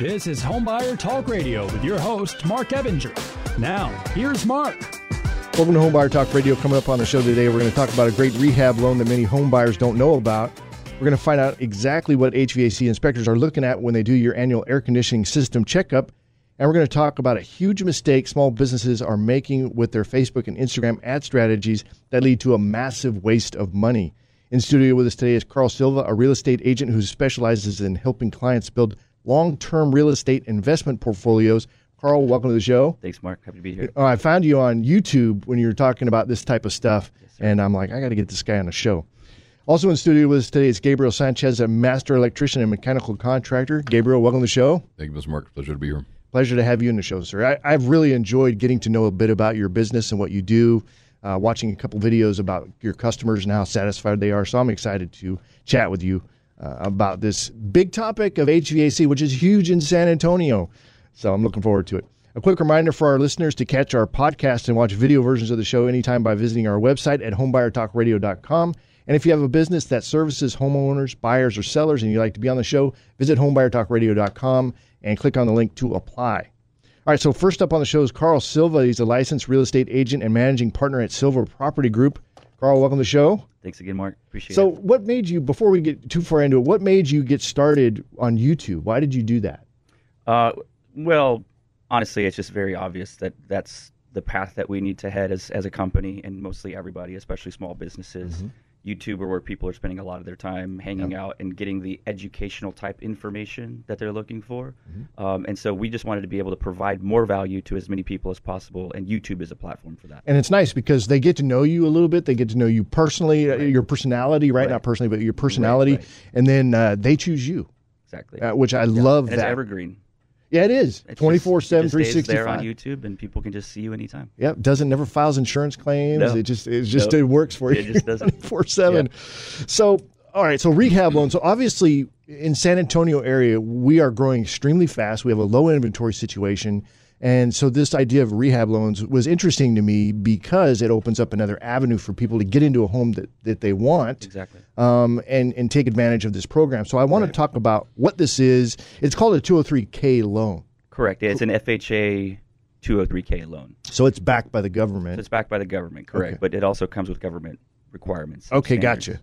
This is Homebuyer Talk Radio with your host, Marc Ebinger. Now, here's Marc. Welcome to Homebuyer Talk Radio. Coming up on the show today, we're going to talk about a great rehab loan that many homebuyers don't know about. We're going to find out exactly what HVAC inspectors are looking at when they do your annual air conditioning system checkup. And we're going to talk about a huge mistake small businesses are making with their Facebook and Instagram ad strategies that lead to a massive waste of money. In studio with us today is Carl Silva, a real estate agent who specializes in helping clients build long term real estate investment portfolios. Carl, welcome to the show. Thanks, Marc. Happy to be here. Oh, I found you on YouTube when you were talking about this type of stuff, yes, and I'm like, I got to get this guy on the show. Also in studio with us today is Gabriel Sanchez, a master electrician and mechanical contractor. Gabriel, welcome to the show. Thank you, Mr. Marc. Pleasure to be here. Pleasure to have you in the show, sir. I, have really enjoyed getting to know a bit about your business and what you do uh, watching a couple videos about your customers and how satisfied they are. So I'm excited to chat with you uh, about this big topic of HVAC, which is huge in San Antonio. So I'm looking forward to it. A quick reminder for our listeners to catch our podcast and watch video versions of the show anytime by visiting our website at homebuyertalkradio.com. And if you have a business that services homeowners, buyers, or sellers and you'd like to be on the show, visit homebuyertalkradio.com and click on the link to apply. All right, so first up on the show is Carl Silva. He's a licensed real estate agent and managing partner at Silva Property Group. Carl, welcome to the show. Thanks again, Marc. Appreciate so it. So, what made you, before we get too far into it, what made you get started on YouTube? Why did you do that? Uh, well, honestly, it's just very obvious that that's the path that we need to head as, as a company and mostly everybody, especially small businesses. Mm-hmm YouTube are where people are spending a lot of their time hanging yep. out and getting the educational type information that they're looking for. Mm-hmm. Um, and so we just wanted to be able to provide more value to as many people as possible, and YouTube is a platform for that. And it's nice because they get to know you a little bit. They get to know you personally, uh, right. your personality, right? right? Not personally, but your personality, right, and then uh, they choose you. Exactly. Uh, which I yeah. love and that. Evergreen. Yeah, it is. 24 7, 365. there on YouTube, and people can just see you anytime. Yep. Doesn't never files insurance claims. No. It just it just nope. it works for you. It just doesn't. 24 7. So, all right. So, rehab loans. So, obviously, in San Antonio area, we are growing extremely fast. We have a low inventory situation. And so this idea of rehab loans was interesting to me because it opens up another avenue for people to get into a home that, that they want. Exactly. Um, and, and take advantage of this program. So I want right. to talk about what this is. It's called a 203K loan. Correct. It's an FHA 203K loan. So it's backed by the government. So it's backed by the government, correct. Okay. But it also comes with government requirements. Okay, standards. gotcha.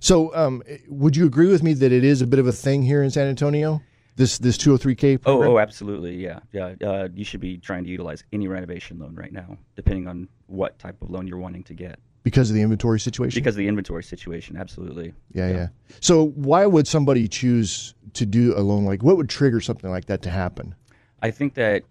So um, would you agree with me that it is a bit of a thing here in San Antonio? This this 203k program? Oh, oh, absolutely, yeah, yeah. Uh, you should be trying to utilize any renovation loan right now, depending on what type of loan you're wanting to get. Because of the inventory situation. Because of the inventory situation, absolutely. Yeah, yeah, yeah. So why would somebody choose to do a loan like? What would trigger something like that to happen? I think that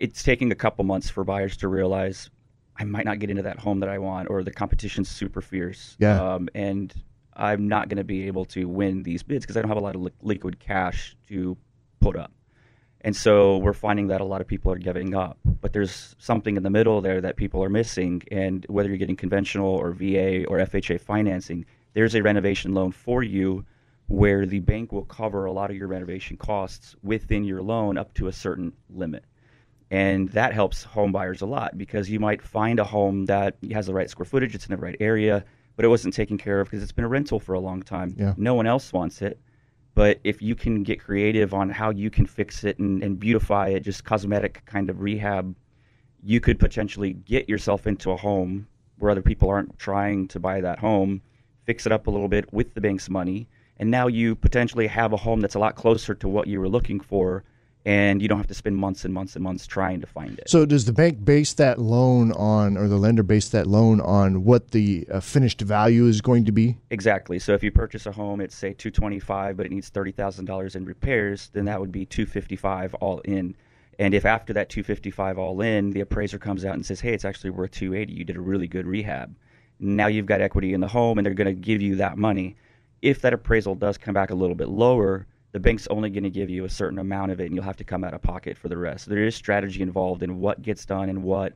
it's taking a couple months for buyers to realize I might not get into that home that I want, or the competition's super fierce. Yeah. Um, and I'm not going to be able to win these bids because I don't have a lot of li- liquid cash to put up. And so we're finding that a lot of people are giving up. But there's something in the middle there that people are missing. And whether you're getting conventional or VA or FHA financing, there's a renovation loan for you where the bank will cover a lot of your renovation costs within your loan up to a certain limit. And that helps home buyers a lot because you might find a home that has the right square footage, it's in the right area, but it wasn't taken care of because it's been a rental for a long time. Yeah. No one else wants it. But if you can get creative on how you can fix it and, and beautify it, just cosmetic kind of rehab, you could potentially get yourself into a home where other people aren't trying to buy that home, fix it up a little bit with the bank's money, and now you potentially have a home that's a lot closer to what you were looking for and you don't have to spend months and months and months trying to find it. So, does the bank base that loan on, or the lender base that loan on what the uh, finished value is going to be? Exactly. So, if you purchase a home, it's say two twenty five, but it needs thirty thousand dollars in repairs, then that would be two fifty five all in. And if after that two fifty five all in, the appraiser comes out and says, "Hey, it's actually worth two eighty. You did a really good rehab." Now you've got equity in the home, and they're going to give you that money. If that appraisal does come back a little bit lower, the bank's only going to give you a certain amount of it and you'll have to come out of pocket for the rest. So there is strategy involved in what gets done and what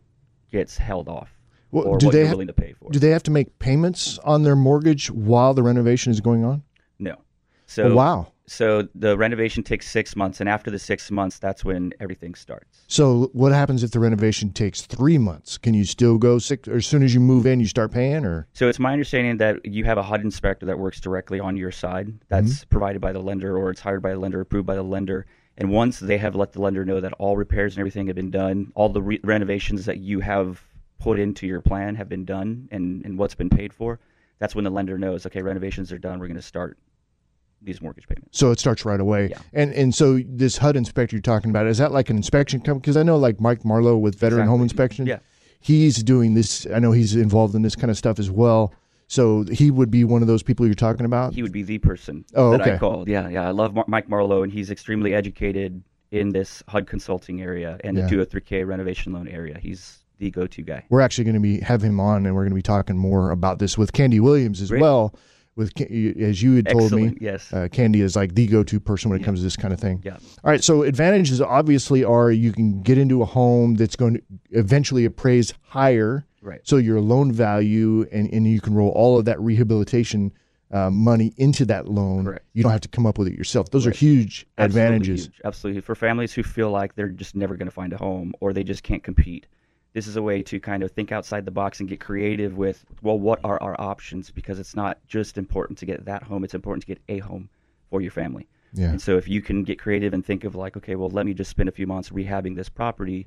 gets held off. Well, or do what they you're ha- willing to pay for. Do they have to make payments on their mortgage while the renovation is going on? No. Oh, so oh, wow. So the renovation takes six months, and after the six months, that's when everything starts. So what happens if the renovation takes three months? Can you still go six? Or as soon as you move in, you start paying, or? So it's my understanding that you have a HUD inspector that works directly on your side. That's mm-hmm. provided by the lender, or it's hired by the lender, approved by the lender, And once they have let the lender know that all repairs and everything have been done, all the re- renovations that you have put into your plan have been done, and, and what's been paid for, that's when the lender knows, okay, renovations are done. We're going to start these mortgage payments. So it starts right away. Yeah. And and so this HUD inspector you're talking about is that like an inspection company? Because I know like Mike Marlowe with Veteran Home Inspection. Yeah. He's doing this. I know he's involved in this kind of stuff as well. So he would be one of those people you're talking about. He would be the person Oh, that okay. I called. Yeah, yeah. I love Mar- Mike Marlowe, and he's extremely educated in this HUD consulting area and Yeah. the 203K renovation loan area. He's the go-to guy. we're actually going to be have him on, and we're going to be talking more about this with Candy Williams as Great. well. With as you had told me, yes. uh, Candy is like the go-to person when it comes to this kind of thing. Yeah. All right. So advantages obviously are you can get into a home that's going to eventually appraise higher. Right. So your loan value and, and you can roll all of that rehabilitation uh, money into that loan. Correct. You don't have to come up with it yourself. Those are huge Absolutely advantages. huge. Absolutely. For families who feel like they're just never going to find a home or they just can't compete, this is a way to kind of think outside the box and get creative with, well, what are our options? Because it's not just important to get that home, it's important to get a home for your family. Yeah. And so if you can get creative and think of like, okay, well, let me just spend a few months rehabbing this property,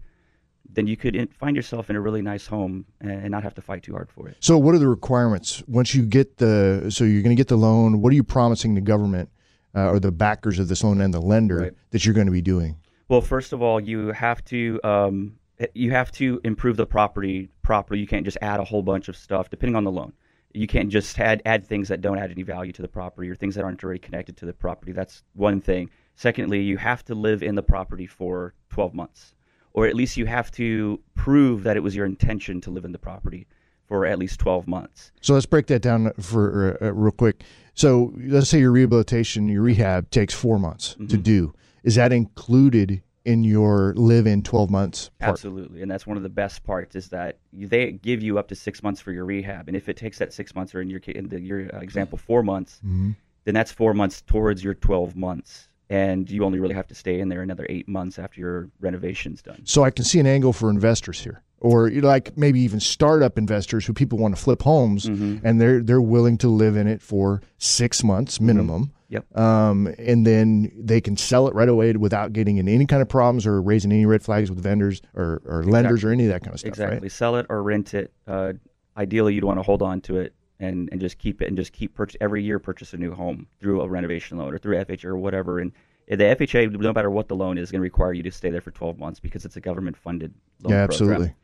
then you could find yourself in a really nice home and not have to fight too hard for it. So what are the requirements once you get the? So you're going to get the loan. What are you promising the government uh, or the backers of this loan and the lender Right. that you're going to be doing? Well, first of all, you have to um, you have to improve the property properly. You can't just add a whole bunch of stuff depending on the loan. You can't just add add things that don't add any value to the property or things that aren't already connected to the property. That's one thing. Secondly, you have to live in the property for 12 months, or at least you have to prove that it was your intention to live in the property for at least 12 months. So let's break that down for uh, uh, real quick. So let's say your rehabilitation, your rehab takes four months Mm-hmm. to do. Is that included in your live in 12 months? Part? Absolutely, and that's one of the best parts is that they give you up to six months for your rehab, and if it takes that six months, or in your in the, your uh, example, four months, then that's four months towards your twelve months, and you only really have to stay in there another eight months after your renovation's done. So I can see an angle for investors here, or like maybe even startup investors who people want to flip homes, Mm-hmm. and they're they're willing to live in it for six months minimum. Yep. Um, and then they can sell it right away without getting in any kind of problems or raising any red flags with vendors or, or lenders or any of that kind of stuff. Exactly. Right? Sell it or rent it. Uh, ideally, you'd want to hold on to it and, and just keep it and just keep purchase every year purchase a new home through a renovation loan or through FHA or whatever. And the FHA, no matter what the loan is, going to require you to stay there for 12 months because it's a government funded loan Yeah, program. absolutely.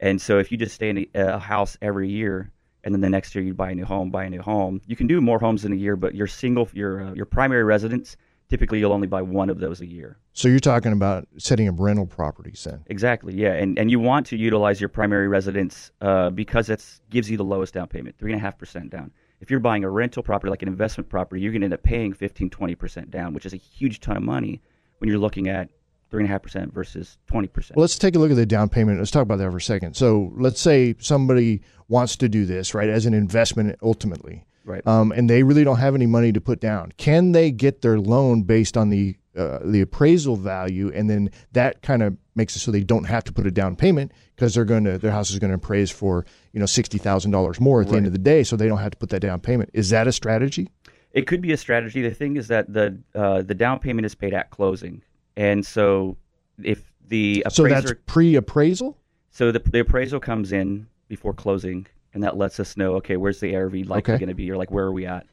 And so if you just stay in a, a house every year, and then the next year you buy a new home, buy a new home, you can do more homes in a year. But your single, your uh, your primary residence, typically you'll only buy one of those a year. So you're talking about setting up rental properties then. Exactly, yeah, and and you want to utilize your primary residence uh, because it gives you the lowest down payment, three and a half percent down. If you're buying a rental property like an investment property, you're going to end up paying 15, 20 percent down, which is a huge ton of money when you're looking at three and a half percent versus twenty percent. Well, let's take a look at the down payment. Let's talk about that for a second. So let's say somebody wants to do this, right, as an investment ultimately. Right. Um, and they really don't have any money to put down. Can they get their loan based on the uh, the appraisal value, and then that kind of makes it so they don't have to put a down payment because they're going to their house is going to appraise for you know sixty thousand dollars more at the end of the day, so they don't have to put that down payment. Is that a strategy? It could be a strategy. The thing is that the uh, the down payment is paid at closing, and so if the appraiser, So that's pre-appraisal. so the, the appraisal comes in before closing, and that lets us know, okay, where's the ARV likely Okay. going to be, or like where are we at?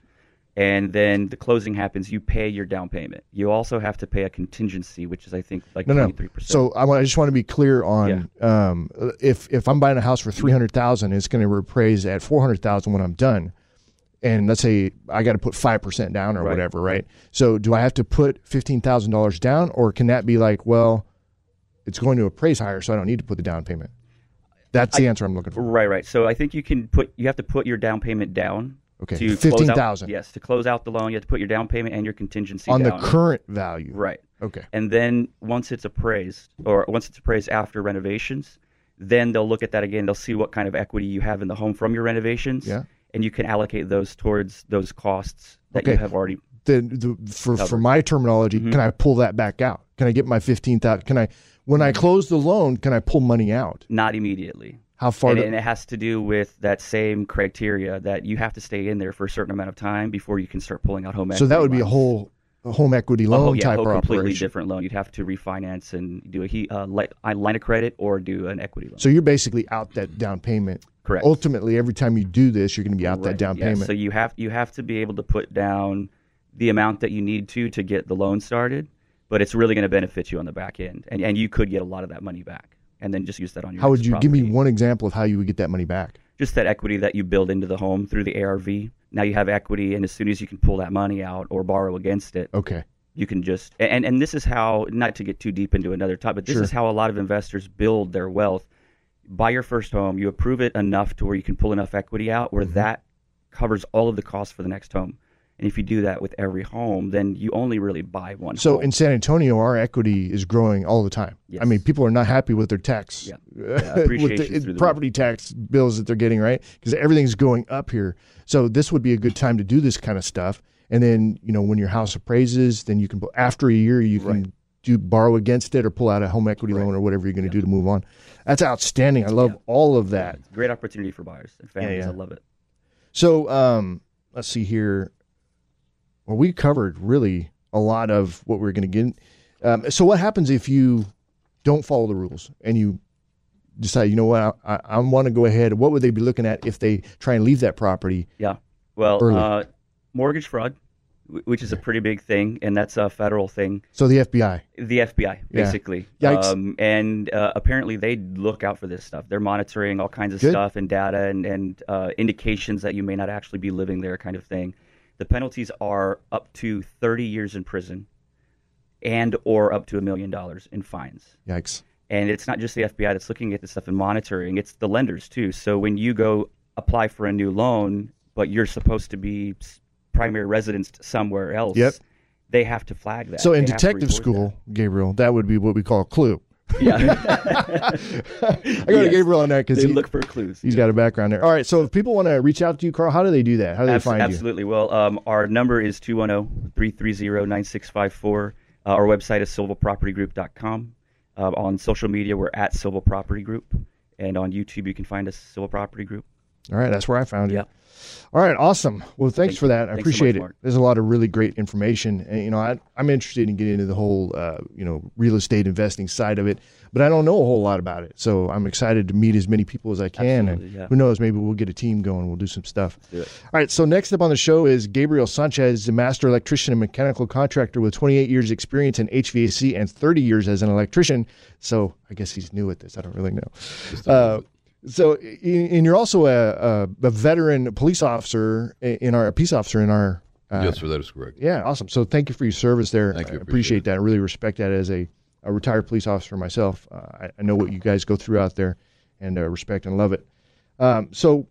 And then the closing happens. You pay your down payment. You also have to pay a contingency, which is I think like No, no. twenty three percent. So I, want, I just want to be clear on um, if if I'm buying a house for three hundred thousand, it's going to appraise at four hundred thousand when I'm done. And let's say I got to put five percent down or Right. whatever, right? So do I have to put fifteen thousand dollars down, or can that be like, well, it's going to appraise higher, so I don't need to put the down payment? That's the answer I'm looking for. Right, right. So I think you can put you have to put your down payment down. Okay, to 15,000. Yes, to close out the loan, you have to put your down payment and your contingency On the current value, right. Okay. And then once it's appraised, or once it's appraised after renovations, then they'll look at that again. They'll see what kind of equity you have in the home from your renovations. Yeah. And you can allocate those towards those costs that Okay. you have already. the, the for for Covered. Mm-hmm. my terminology, can I pull that back out? Can I get my fifteen thousand? Can I when I close the loan? Can I pull money out? Not immediately. How far? And, do- and it has to do with that same criteria that you have to stay in there for a certain amount of time before you can start pulling out home equity. so that would be a whole a home equity loan oh, yeah, type a of completely operation. different loan. You'd have to refinance and do a uh, a line of credit or do an equity loan. So you're basically out that down payment. Correct. Ultimately, every time you do this, you're going to be out that down yeah, payment. So you have you have to be able to put down the amount that you need to to get the loan started, but it's really going to benefit you on the back end, and and you could get a lot of that money back, and then just use that on your. how would you give me one example of how you would get that money back? Just that equity that you build into the home through the ARV. Now you have equity, and as soon as you can pull that money out or borrow against it, Okay. you can just and and this is how not to get too deep into another topic but this Sure. is how a lot of investors build their wealth buy your first home you approve it enough to where you can pull enough equity out where Mm-hmm. that covers all of the costs for the next home and if you do that with every home then you only really buy one So home. in San Antonio, our equity is growing all the time. I mean, people are not happy with their tax, Yeah. with the property tax bills that they're getting, right? Because everything's going up here. So this would be a good time to do this kind of stuff. And then you know when your house appraises, then you can after a year you can Right. do borrow against it or pull out a home equity loan or whatever you're going to do to move on. That's outstanding. I love all of that. great opportunity for buyers and families yeah. i love it So um, let's see here. Well, we covered really a lot of what we're going to get. Um, so what happens if you don't follow the rules and you decide, you know what, I, I, I want to go ahead? What would they be looking at if they try and leave that property? yeah well uh, mortgage fraud which is a pretty big thing and that's a federal thing So the FBI. The FBI, Yeah. basically. Yikes. Um, and uh, apparently they look out for this stuff. They're monitoring all kinds of Good. stuff and data and, and uh, indications that you may not actually be living there, kind of thing. The penalties are up to 30 years in prison and or up to a million dollars in fines. Yikes. And it's not just the FBI that's looking at this stuff and monitoring, it's the lenders too. So when you go apply for a new loan, but you're supposed to be primary residence somewhere else, Yep. they have to flag that. So in They detective school, Gabriel, that would be what we call a clue. Yeah. I go to Yes. Gabriel on that because they he, look for clues. he's got a background there. All right. So if people want to reach out to you, Carl, how do they do that? How do they find you? absolutely. Well, um, our number is 210-330-9654. Uh, our website is silvapropertygroup.com. Uh, on social media, we're at Silva Property Group. And on YouTube, you can find us Silva Property Group. All right, that's where I found you. Yeah. All right, awesome. Well, thanks Thank- for that. I thanks so appreciate much, it. There's a lot of really great information, and you know, I, I'm interested in getting into the whole, uh, you know, real estate investing side of it, but I don't know a whole lot about it. So I'm excited to meet as many people as I can, and yeah. who knows, maybe we'll get a team going. We'll do some stuff. do. All right. So next up on the show is Gabriel Sanchez, a master electrician and mechanical contractor with 28 years experience in HVAC and 30 years as an electrician. So I guess he's new at this. I don't really know. Uh, so, and you're also a, a, a veteran police officer in our a peace officer in our. Uh, yes, sir, that is correct. Yeah, awesome. So, thank you for your service there. Thank you, I appreciate appreciate that. I really respect that as a, a retired police officer myself. Uh, I, I know what you guys go through out there, and uh, respect and love it. Um, so,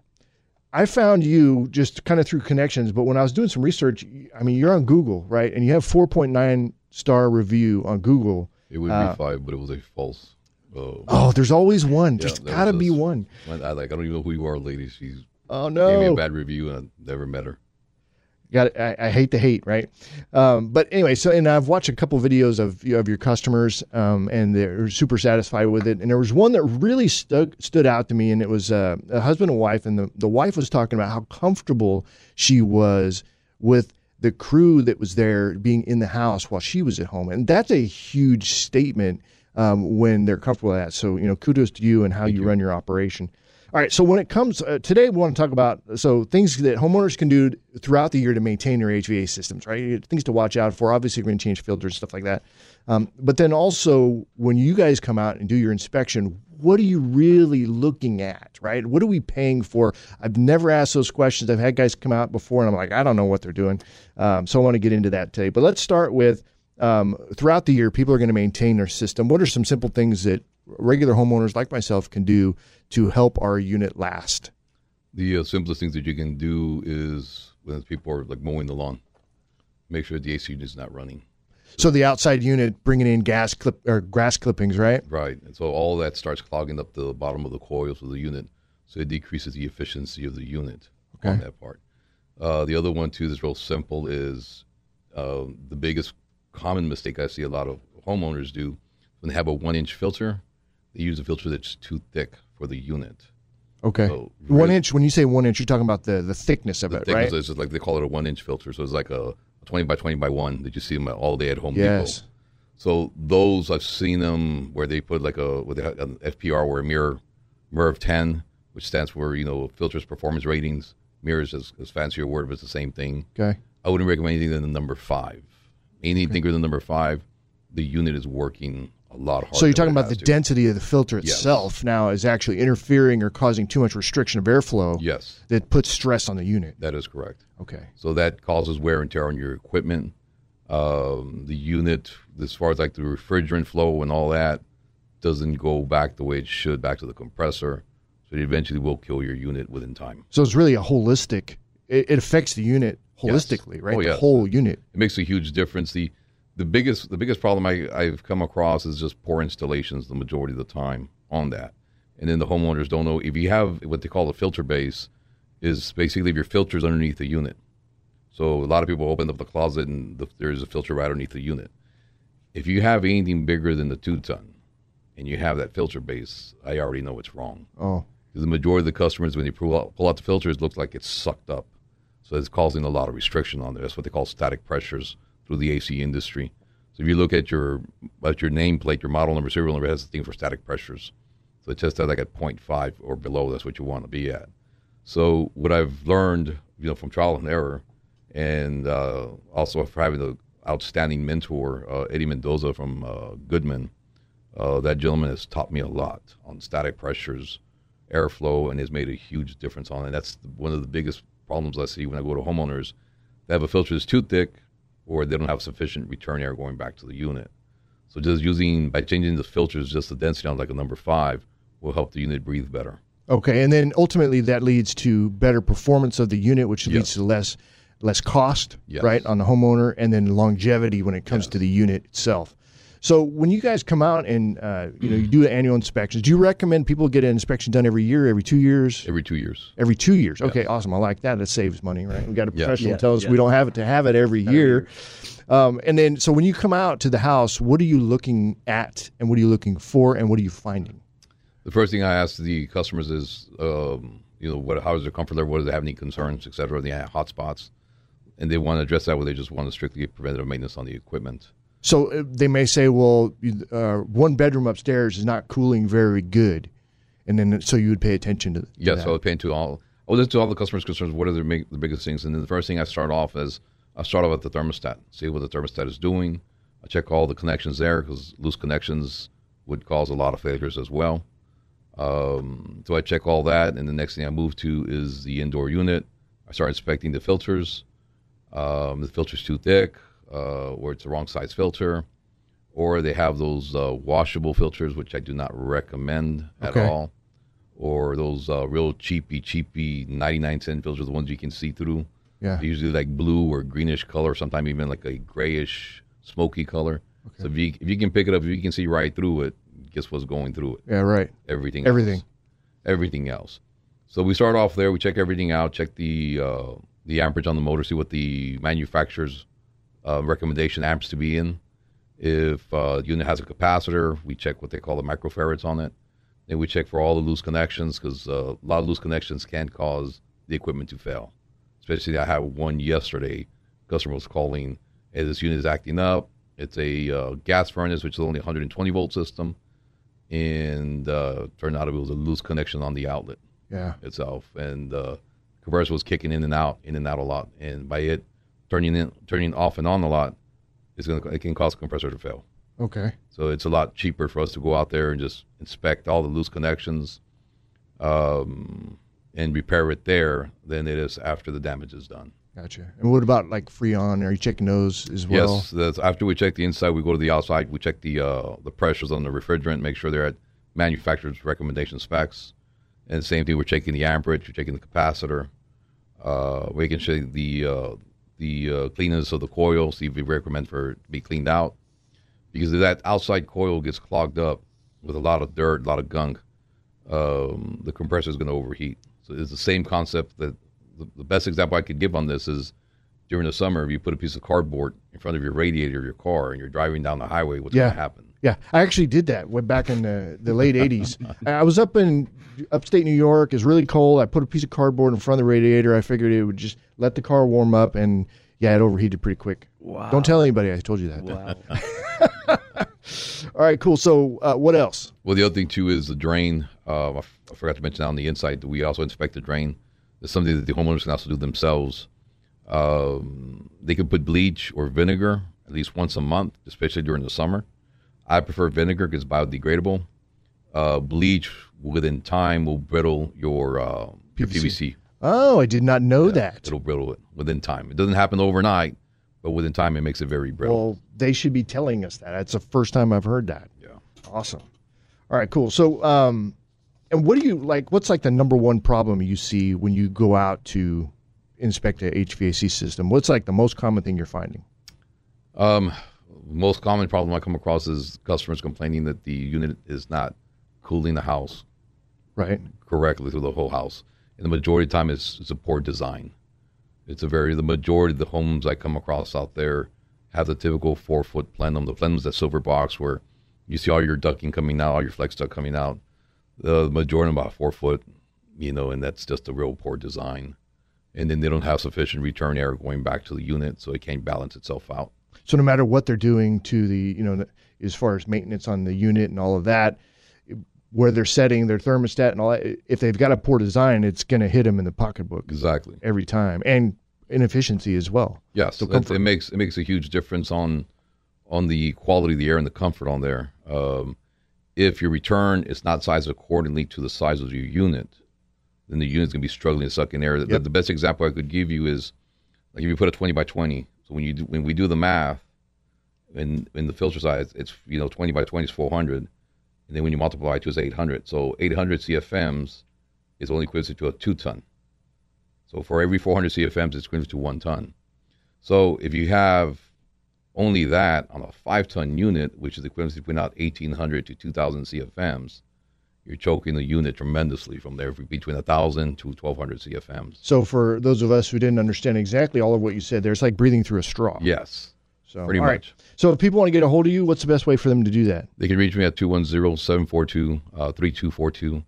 I found you just kind of through connections, but when I was doing some research, I mean, you're on Google, right? And you have 4.9 star review on Google. It would Uh, be five, but it was a false. Uh, Oh, there's always one. Yeah, Just gotta be one. I, like I don't even know who you are, lady. She Oh no gave me a bad review, and I never met her. Got I, I hate the hate, right? Um, but anyway, so and I've watched a couple videos of of your customers, um, and they're super satisfied with it. And there was one that really stuck stood out to me, and it was uh, a husband and wife, and the the wife was talking about how comfortable she was with the crew that was there being in the house while she was at home, and that's a huge statement um, when they're comfortable with that. So you know, kudos to you and how you, run your operation. All right. So when it comes uh, today, we want to talk about so things that homeowners can do throughout the year to maintain their HVA systems. Right, things to watch out for. Obviously, we're going to change filters, stuff like that. Um, but then also, when you guys come out and do your inspection, what are you really looking at? Right, what are we paying for? I've never asked those questions. I've had guys come out before, and I'm like, I don't know what they're doing. Um, so I want to get into that today. But let's start with um, throughout the year, people are going to maintain their system. What are some simple things that regular homeowners like myself can do to help our unit last? The uh, simplest things that you can do is when people are like mowing the lawn, make sure the AC unit is not running. So the outside unit bringing in gas clip or grass clippings, right? Right, and so all that starts clogging up the bottom of the coils of the unit, so it decreases the efficiency of the unit on that part. Uh, the other one too that's real simple is uh, the biggest common mistake I see a lot of homeowners do when they have a one-inch filter, they use a filter that's too thick for the unit. Okay. So one really- inch. When you say one inch, you're talking about the the thickness of The it, thickness right? is like they call it a one-inch filter, so it's like a twenty by twenty by one that you see them all day at Home Yes. Depot. So those I've seen them where they put like a with an FPR or a mirror, MERV ten, which stands for you know filters performance ratings. Mirrors is as fancy a word, but it's the same thing. Okay. I wouldn't recommend anything than the number five. Anything greater than number five, the unit is working a lot harder. So you're talking about the to. density of the filter Yes. itself now is actually interfering or causing too much restriction of airflow Yes, that puts stress on the unit. that is correct. Okay. So that causes wear and tear on your equipment. Um, the unit, as far as like the refrigerant flow and all that, doesn't go back the way it should back to the compressor. So it eventually will kill your unit within time. So it's really a holistic. It, it affects the unit holistically, right? Oh, the yes. whole unit. It makes a huge difference. The the biggest the biggest problem I, I've come across is just poor installations the majority of the time on that. And then the homeowners don't know if you have what they call a filter base is basically if your filter's underneath the unit. So a lot of people open up the closet and the, there's a filter right underneath the unit. If you have anything bigger than the two ton and you have that filter base, I already know it's wrong. Oh, the majority of the customers, when they pull out, pull out the filters, looks like it's sucked up. So it's causing a lot of restriction on there. That's what they call static pressures through the AC industry. So if you look at your at your nameplate, your model number, serial number it has a thing for static pressures. So it's just at like at 0.5 or below. That's what you want to be at. So what I've learned, you know, from trial and error, and uh, also for having an outstanding mentor, uh, Eddie Mendoza from uh, Goodman, uh, that gentleman has taught me a lot on static pressures, airflow, and has made a huge difference on it. That's one of the biggest problems I see when I go to homeowners. They have a filter that's too thick, or they don't have sufficient return air going back to the unit. So just using by changing the filters, just the density on like a number five will help the unit breathe better. okay. And then ultimately that leads to better performance of the unit, which leads Yes. to less less cost, Yes. right, on the homeowner, and then longevity when it comes to the unit itself. So when you guys come out and uh, you know you do annual inspections, do you recommend people get an inspection done every year, every two years? Every two years. Every two years. Okay, awesome. I like that. That saves money, right? We got a professional Yeah, tell us yeah. we don't have it to have it every year. Um, and then, so when you come out to the house, what are you looking at, and what are you looking for, and what are you finding? The first thing I ask the customers is, um, you know, what how is their comfort level? What do they have any concerns, et cetera? They have hot spots, and they want to address that, where they just want to strictly get preventative maintenance on the equipment. So uh, they may say, well, uh, one bedroom upstairs is not cooling very good, and then so you would pay attention to, to Yes, that. so I would pay to all. I listen to all the customers' concerns. What are the, make, the biggest things? And then the first thing I start off is I start off at the thermostat, see what the thermostat is doing. I check all the connections there because loose connections would cause a lot of failures as well. Um, so I check all that, and the next thing I move to is the indoor unit. I start inspecting the filters. Um, the filter's too thick, uh, or it's the wrong size filter, or they have those uh, washable filters, which I do not recommend at Okay. all or those uh, real cheapy, cheapy 99 cent filters, the ones you can see through. Yeah. They're usually like blue or greenish color, sometimes even like a grayish, smoky color. Okay. So if you, if you can pick it up, if you can see right through it, guess what's going through it? yeah, right. Everything. Everything. Else. Everything else. So we start off there. We check everything out. Check the uh, the amperage on the motor. See what the manufacturer's uh, recommendation amps to be in. If uh, the unit has a capacitor, we check what they call the microfarads on it. Then we check for all the loose connections because uh, a lot of loose connections can cause the equipment to fail. Especially, I had one yesterday. Customer was calling, "Hey, this unit is acting up. It's a uh, gas furnace, which is only 120 volt system, and uh, turned out it was a loose connection on the outlet Yeah. itself, and uh, compressor was kicking in and out, in and out a lot, and by it turning in, turning off and on a lot, it's gonna it can cause the compressor to fail. Okay. So it's a lot cheaper for us to go out there and just inspect all the loose connections, um, and repair it there than it is after the damage is done. Gotcha. And what about like Freon? Are you checking those as well? Yes, that's after we check the inside, we go to the outside. We check the uh, the pressures on the refrigerant, make sure they're at manufacturer's recommendation specs. And same thing, we're checking the amperage, we're checking the capacitor, uh, making sure the uh, the uh, cleanness of the coil, see if we recommend for it to be cleaned out. Because if that outside coil gets clogged up with a lot of dirt, a lot of gunk, um, the compressor is going to overheat. So it's the same concept that the, the best example I could give on this is during the summer, if you put a piece of cardboard in front of your radiator of your car and you're driving down the highway, what's Yeah. going to happen? Yeah, I actually did that way back in the, the late '80s. I was up in upstate New York. It's really cold. I put a piece of cardboard in front of the radiator. I figured it would just let the car warm up, and Yeah, it overheated pretty quick. Wow. Don't tell anybody I told you that. Wow. All right, cool. So, uh, what else? Well, the other thing too is the drain. Uh, I, f- I forgot to mention on the inside that we also inspect the drain. It's something that the homeowners can also do themselves. Um, they can put bleach or vinegar at least once a month, especially during the summer. I prefer vinegar because it's biodegradable. Uh, bleach within time will brittle your, uh, your PVC. Oh, I did not know that. It'll brittle it within time. It doesn't happen overnight, but within time it makes it very brittle. Well, they should be telling us that. That's the first time I've heard that. yeah. Awesome. All right, cool. So, um, and what do you like? What's like the number one problem you see when you go out to inspect a HVAC system? What's like the most common thing you're finding? Um, most common problem I come across is customers complaining that the unit is not cooling the house Right. correctly through the whole house. And the majority of the time, it's, it's a poor design. It's a very the majority of the homes I come across out there have the typical four foot plenum. The plenum is that silver box where you see all your ducting coming out, all your flex duct coming out. The majority about four foot, you know, and that's just a real poor design. And then they don't have sufficient return air going back to the unit, so it can't balance itself out. So no matter what they're doing to the, you know, as far as maintenance on the unit and all of that, where they're setting their thermostat and all that, if they've got a poor design, it's going to hit them in the pocketbook Exactly. every time, and inefficiency as well. Yes, So it, it makes it makes a huge difference on on the quality of the air and the comfort on there. Um, if your return is not sized accordingly to the size of your unit, then the unit's gonna be struggling to suck in air. The, the best example I could give you is like if you put a twenty by twenty. So when you do, when we do the math, in in the filter size, it's you know twenty by twenty is four hundred, and then when you multiply it eight hundred. So eight hundred CFMs is only equivalent to a two ton. So for every 400 CFMs, it's equivalent to one ton. So if you have only that on a five ton unit, which is equivalent to putting out 1,800 to 2,000 CFMs, you're choking the unit tremendously from there between 1,000 to 1,200 CFMs. So for those of us who didn't understand exactly all of what you said, there, it's like breathing through a straw. Yes, So pretty all right. much. So if people want to get a hold of you, what's the best way for them to do that? They can reach me at 210 742 3242.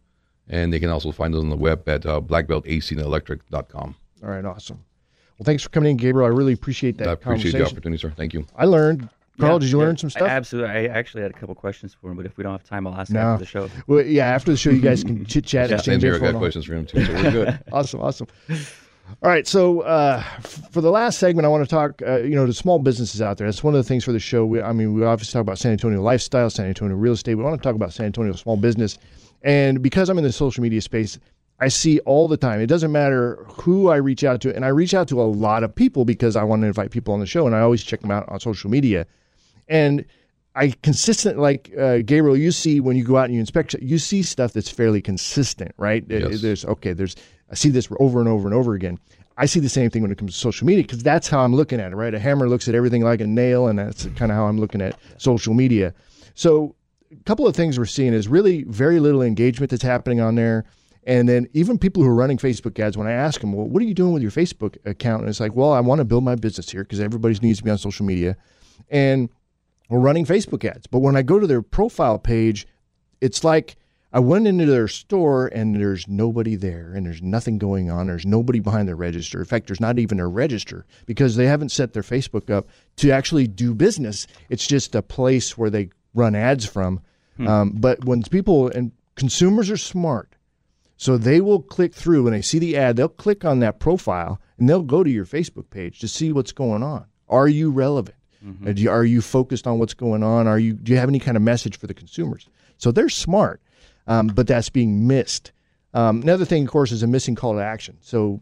And they can also find us on the web at uh, blackbeltacandelectric.com. All right, awesome. Well, thanks for coming in, Gabriel. I really appreciate that I appreciate the opportunity, sir. Thank you. I learned. Carl, Yeah, did you yeah, learn some stuff? Absolutely. I actually had a couple questions for him, but if we don't have time, I'll ask No. after the show. Well, yeah, after the show, you guys can chit chat, Yeah. Same exchange here. I info. got questions for him, too. So we're good. Awesome, awesome. All right, so uh, for the last segment, I want to talk, uh, you know, to small businesses out there. That's one of the things for the show. We, I mean, we obviously talk about San Antonio lifestyle, San Antonio real estate. We want to talk about San Antonio small business, and because I'm in the social media space, I see all the time. It doesn't matter who I reach out to, and I reach out to a lot of people because I want to invite people on the show, and I always check them out on social media. And I consistent like uh, Gabriel. You see when you go out and you inspect, you see stuff that's fairly consistent, right? Yes. There's okay. There's I see this over and over and over again. I see the same thing when it comes to social media because that's how I'm looking at it, right? A hammer looks at everything like a nail, and that's kind of how I'm looking at social media. So, a couple of things we're seeing is really very little engagement that's happening on there. And then even people who are running Facebook ads, when I ask them, well, what are you doing with your Facebook account? And it's like, well, I want to build my business here because everybody needs to be on social media. And we're running Facebook ads. But when I go to their profile page, it's like I went into their store and there's nobody there and there's nothing going on. There's nobody behind the register. In fact, there's not even a register because they haven't set their Facebook up to actually do business. It's just a place where they run ads from. Um, but when people and consumers are smart, so they will click through when they see the ad, they'll click on that profile and they'll go to your Facebook page to see what's going on. Are you relevant? Do you- Are you focused on what's going on? Are you do you have any kind of message for the consumers? So they're smart, um, but that's being missed. Um, another thing, of course, is a missing call to action. So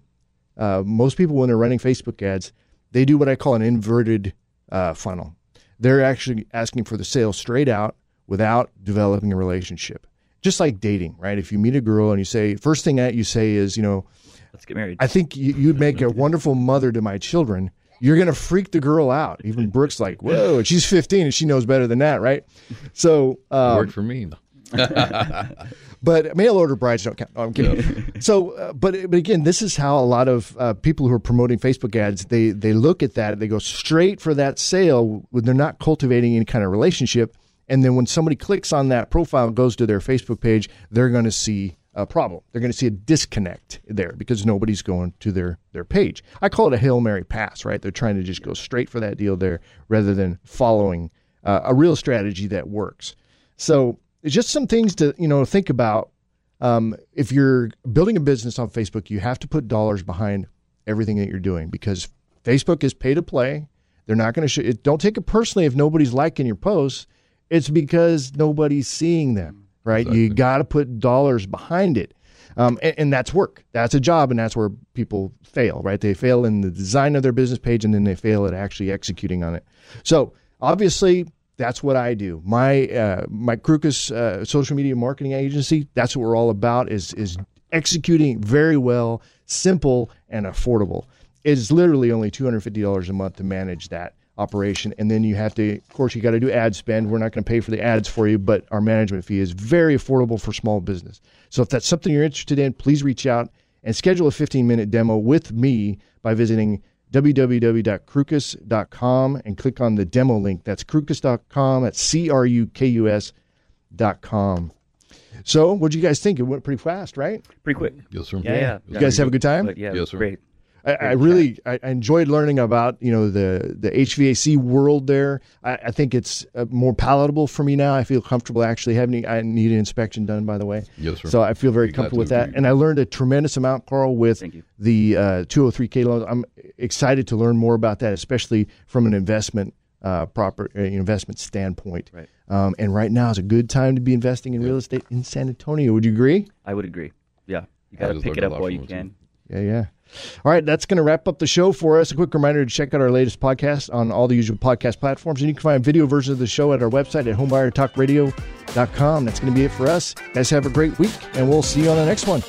uh, most people, when they're running Facebook ads, they do what I call an inverted uh, funnel. They're actually asking for the sale straight out without developing a relationship. Just like dating, right? If you meet a girl and you say, first thing that you say is, you know, Let's get married. I think you'd make a wonderful mother to my children. You're going to freak the girl out. Even Brooke's like, whoa, and she's 15 and she knows better than that, right? So, um, Worked for me. but mail order brides don't count. No, I'm kidding. so, uh, but but again, this is how a lot of uh, people who are promoting Facebook ads they they look at that. They go straight for that sale. When they're not cultivating any kind of relationship. And then when somebody clicks on that profile and goes to their Facebook page, they're going to see a problem. They're going to see a disconnect there because nobody's going to their their page. I call it a hail mary pass, right? They're trying to just go straight for that deal there rather than following uh, a real strategy that works. So it's just some things to you know think about. Um, if you're building a business on Facebook, you have to put dollars behind everything that you're doing because Facebook is pay to play. They're not going to show. It, don't take it personally if nobody's liking your posts. It's because nobody's seeing them, right? Exactly. You got to put dollars behind it. Um, and, and that's work. That's a job, and that's where people fail, right? They fail in the design of their business page, and then they fail at actually executing on it. So obviously, that's what I do. My uh, my Crükus uh, social media marketing agency. That's what we're all about. Is is executing very well, simple and affordable. It's literally only two hundred fifty dollars a month to manage that operation, and then you have to, of course, you got to do ad spend. We're not going to pay for the ads for you, but our management fee is very affordable for small business. So if that's something you're interested in, please reach out and schedule a 15 minute demo with me by visiting www.crukus.com and click on the demo link. That's crukus.com. That's C R U K U S.com. So, what do you guys think? It went pretty fast, right? Pretty quick. Yes, sir. Yeah, yeah. You guys have a good time? But yeah, Yes, sir. great. I, I really I I enjoyed learning about you know the the HVAC world there. I, I think it's uh, more palatable for me now. I feel comfortable actually having. I need an inspection done, by the way. Yes, sir. So I feel very Be comfortable to with that, and I learned a tremendous amount, Carl, with the uh, 203k loans. I'm excited to learn more about that, especially from an investment uh, proper uh, investment standpoint. Right. Um, and right now is a good time to be investing in real estate in San Antonio. Would you agree? I would agree. Yeah, you got to pick it up while you it, too. can. Yeah, yeah. All right, that's going to wrap up the show for us. A quick reminder to check out our latest podcast on all the usual podcast platforms. And you can find video versions of the show at our website at homebuyertalkradio.com. That's going to be it for us. Guys, have a great week, and we'll see you on the next one.